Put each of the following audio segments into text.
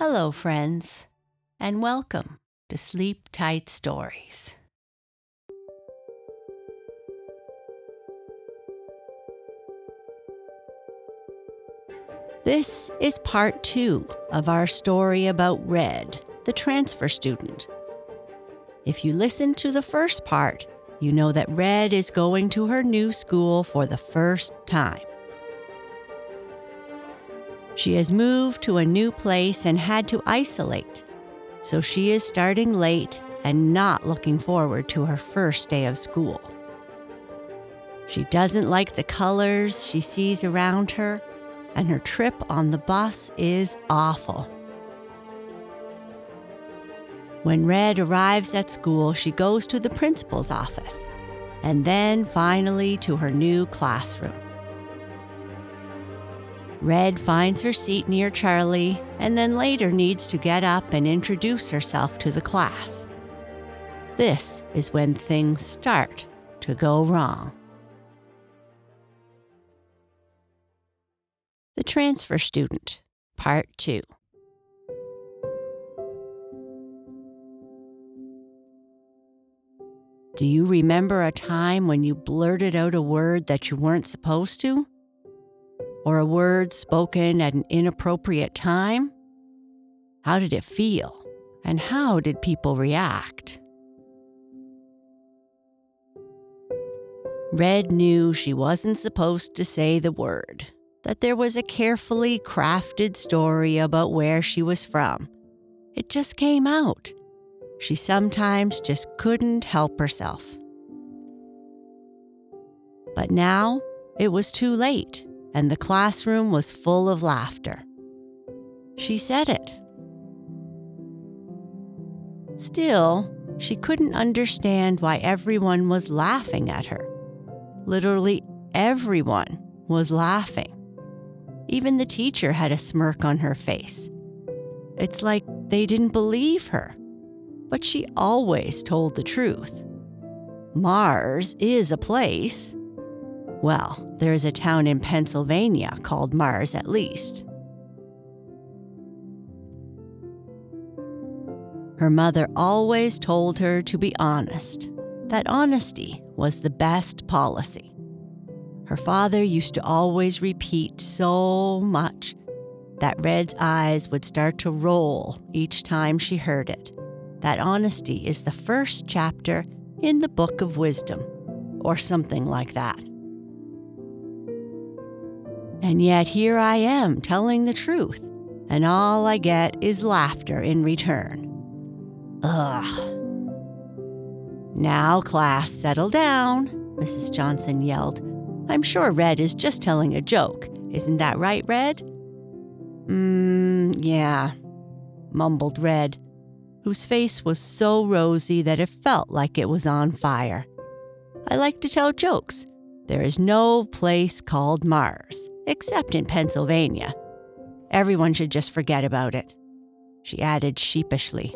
Hello, friends, and welcome to Sleep Tight Stories. This is part two of our story about Red, the transfer student. If you listened to the first part, you know that Red is going to her new school for the first time. She has moved to a new place and had to isolate, so she is starting late and not looking forward to her first day of school. She doesn't like the colors she sees around her, and her trip on the bus is awful. When Red arrives at school, she goes to the principal's office and then finally to her new classroom. Red finds her seat near Charlie and then later needs to get up and introduce herself to the class. This is when things start to go wrong. The Transfer Student, Part 2. Do you remember a time when you blurted out a word that you weren't supposed to? Or a word spoken at an inappropriate time? How did it feel? And how did people react? Red knew she wasn't supposed to say the word, that there was a carefully crafted story about where she was from. It just came out. She sometimes just couldn't help herself. But now it was too late and the classroom was full of laughter. She said it. Still, she couldn't understand why everyone was laughing at her. Literally everyone was laughing. Even the teacher had a smirk on her face. It's like they didn't believe her. But she always told the truth. Mars is a place, well, there is a town in Pennsylvania called Mars, at least. Her mother always told her to be honest, that honesty was the best policy. Her father used to always repeat so much that Red's eyes would start to roll each time she heard it. That honesty is the first chapter in the Book of Wisdom, or something like that. And yet here I am telling the truth, and all I get is laughter in return. Ugh. Now, class, settle down, Mrs. Johnson yelled. I'm sure Red is just telling a joke. Isn't that right, Red? Mmm, yeah, mumbled Red, whose face was so rosy that it felt like it was on fire. I like to tell jokes. There is no place called Mars except in Pennsylvania. Everyone should just forget about it, she added sheepishly.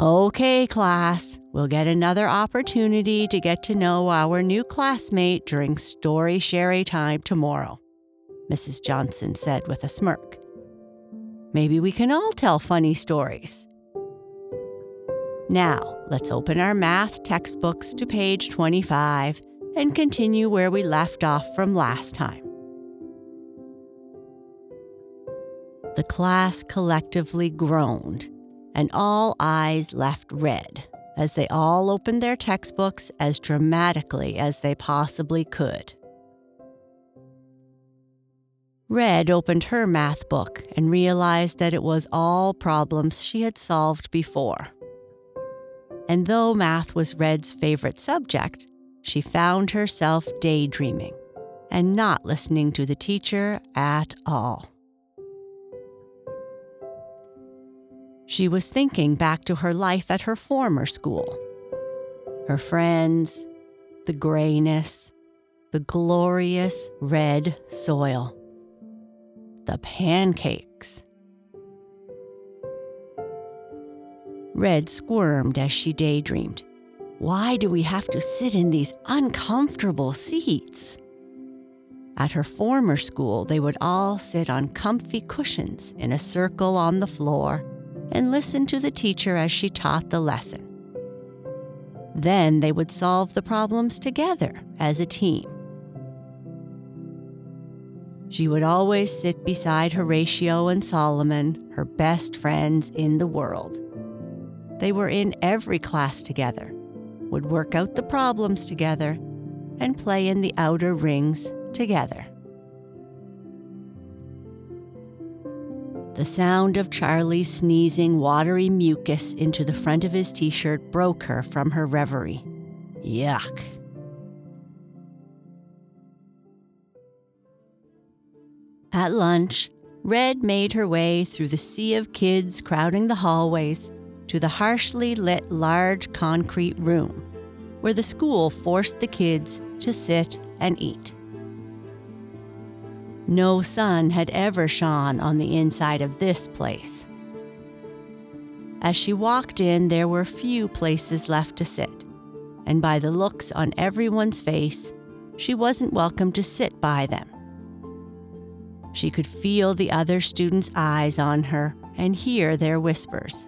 Okay, class, we'll get another opportunity to get to know our new classmate during story sherry time tomorrow, Mrs. Johnson said with a smirk. Maybe we can all tell funny stories. Now, let's open our math textbooks to page 25 and continue where we left off from last time. The class collectively groaned, and all eyes left red as they all opened their textbooks as dramatically as they possibly could. Red opened her math book and realized that it was all problems she had solved before. And though math was Red's favorite subject, she found herself daydreaming and not listening to the teacher at all. She was thinking back to her life at her former school. Her friends, the grayness, the glorious red soil, the pancakes. Red squirmed as she daydreamed. Why do we have to sit in these uncomfortable seats? At her former school, they would all sit on comfy cushions in a circle on the floor and listen to the teacher as she taught the lesson. Then they would solve the problems together as a team. She would always sit beside Horatio and Solomon, her best friends in the world. They were in every class together, would work out the problems together, and play in the outer rings together. The sound of Charlie's sneezing watery mucus into the front of his t shirt broke her from her reverie. Yuck. At lunch, Red made her way through the sea of kids crowding the hallways to the harshly lit large concrete room where the school forced the kids to sit and eat. No sun had ever shone on the inside of this place. As she walked in, there were few places left to sit, and by the looks on everyone's face, she wasn't welcome to sit by them. She could feel the other students' eyes on her and hear their whispers.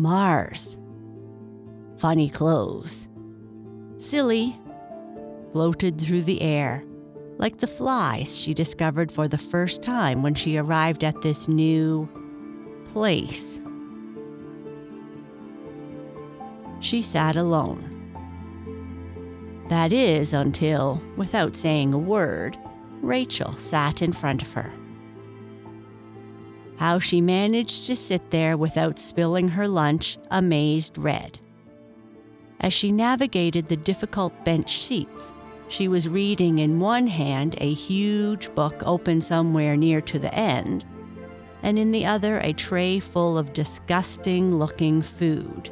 Mars. Funny clothes. Silly. Floated through the air like the flies she discovered for the first time when she arrived at this new place. She sat alone. That is, until, without saying a word, Rachel sat in front of her. How she managed to sit there without spilling her lunch amazed Red. As she navigated the difficult bench seats, she was reading in one hand a huge book open somewhere near to the end, and in the other a tray full of disgusting looking food,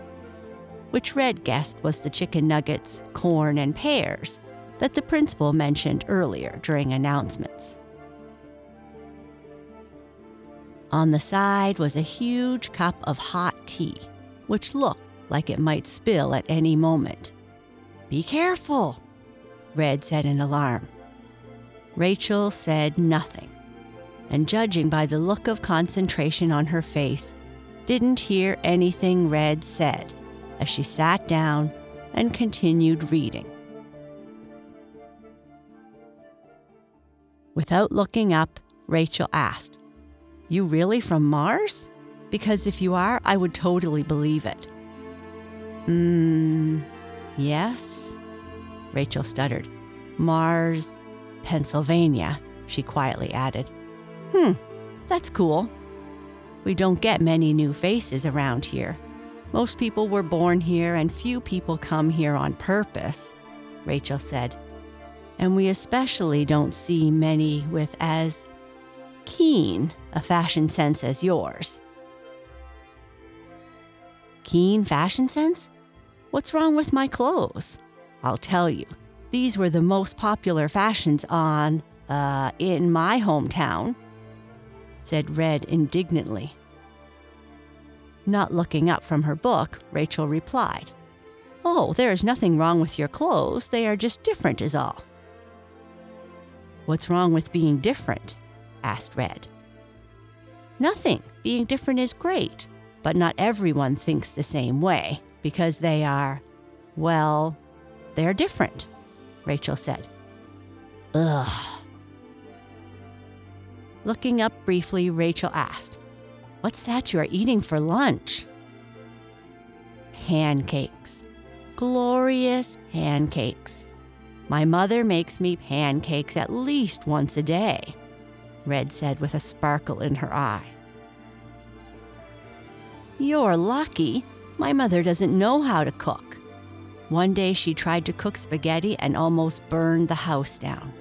which Red guessed was the chicken nuggets, corn, and pears that the principal mentioned earlier during announcements. On the side was a huge cup of hot tea, which looked like it might spill at any moment. Be careful, Red said in alarm. Rachel said nothing, and judging by the look of concentration on her face, didn't hear anything Red said as she sat down and continued reading. Without looking up, Rachel asked, You really from Mars? Because if you are, I would totally believe it. Hmm, yes, Rachel stuttered. Mars, Pennsylvania, she quietly added. Hmm, that's cool. We don't get many new faces around here. Most people were born here, and few people come here on purpose, Rachel said. And we especially don't see many with as keen a fashion sense as yours. Keen fashion sense? What's wrong with my clothes? I'll tell you, these were the most popular fashions on, uh, in my hometown, said Red indignantly. Not looking up from her book, Rachel replied, Oh, there is nothing wrong with your clothes. They are just different, is all. What's wrong with being different? asked Red. Nothing. Being different is great, but not everyone thinks the same way because they are, well, they're different, Rachel said. Ugh. Looking up briefly, Rachel asked, What's that you are eating for lunch? Pancakes. Glorious pancakes. My mother makes me pancakes at least once a day, Red said with a sparkle in her eye. You're lucky. My mother doesn't know how to cook. One day she tried to cook spaghetti and almost burned the house down,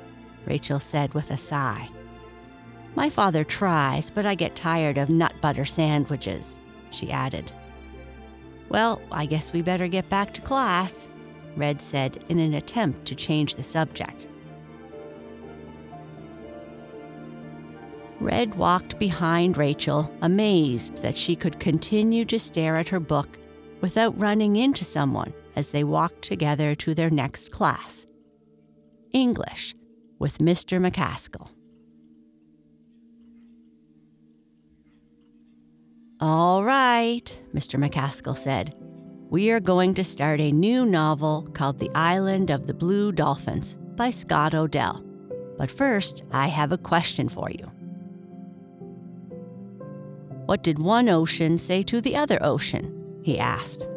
Rachel said with a sigh. My father tries, but I get tired of nut butter sandwiches, she added. Well, I guess we better get back to class, Red said in an attempt to change the subject. Red walked behind Rachel, amazed that she could continue to stare at her book without running into someone as they walked together to their next class English, with Mr. McCaskill. All right, Mr. McCaskill said. We are going to start a new novel called The Island of the Blue Dolphins by Scott O'Dell. But first, I have a question for you. What did one ocean say to the other ocean? he asked.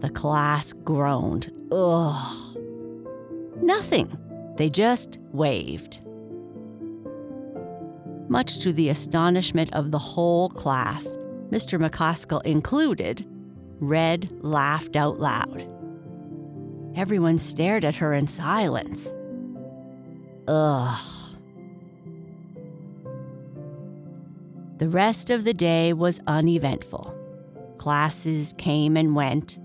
The class groaned. Ugh. Nothing. They just waved. Much to the astonishment of the whole class, Mr. McCaskill included, Red laughed out loud. Everyone stared at her in silence. Ugh. The rest of the day was uneventful. Classes came and went.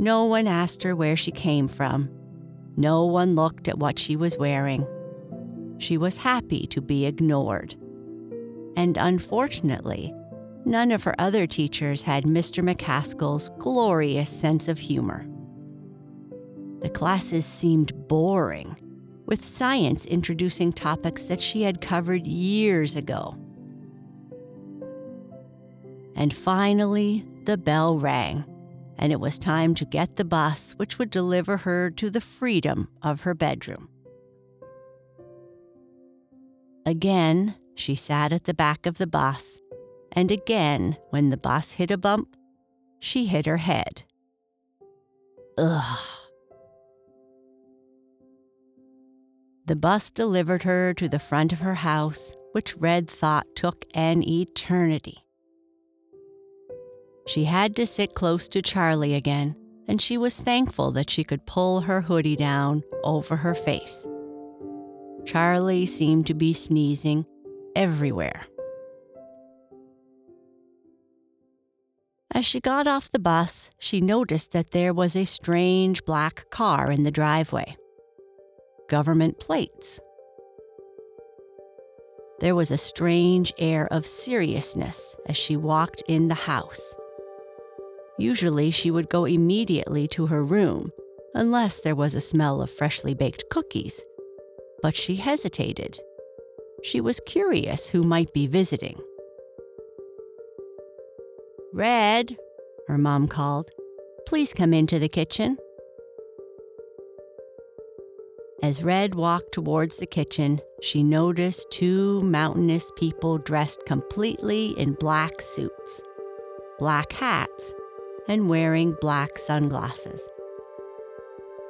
No one asked her where she came from. No one looked at what she was wearing. She was happy to be ignored. And unfortunately, none of her other teachers had Mr. McCaskill's glorious sense of humor. The classes seemed boring, with science introducing topics that she had covered years ago. And finally, the bell rang, and it was time to get the bus which would deliver her to the freedom of her bedroom. Again, she sat at the back of the bus, and again, when the bus hit a bump, she hit her head. Ugh. The bus delivered her to the front of her house, which Red thought took an eternity. She had to sit close to Charlie again, and she was thankful that she could pull her hoodie down over her face. Charlie seemed to be sneezing everywhere. As she got off the bus, she noticed that there was a strange black car in the driveway. Government plates. There was a strange air of seriousness as she walked in the house. Usually, she would go immediately to her room, unless there was a smell of freshly baked cookies. But she hesitated. She was curious who might be visiting. Red, her mom called, please come into the kitchen. As Red walked towards the kitchen, she noticed two mountainous people dressed completely in black suits, black hats, and wearing black sunglasses.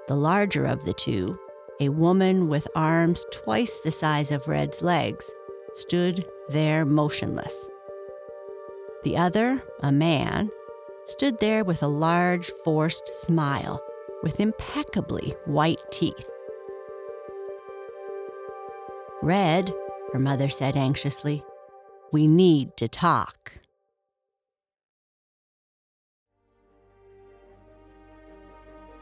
The larger of the two, a woman with arms twice the size of Red's legs, stood there motionless. The other, a man, stood there with a large, forced smile, with impeccably white teeth. Red, her mother said anxiously, we need to talk.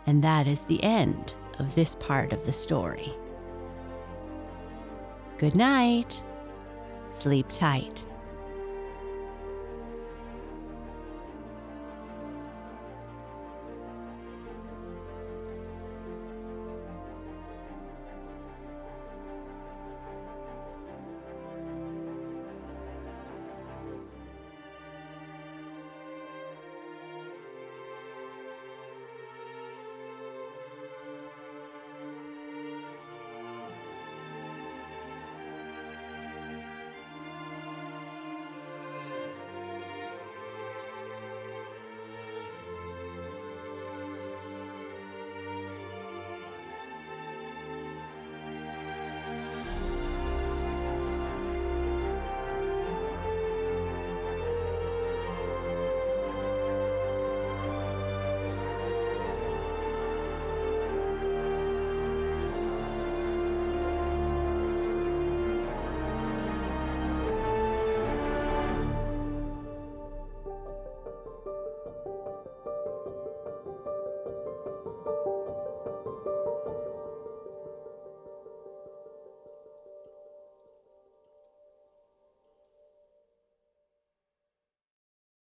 And that is the end of this part of the story. Good night. Sleep tight.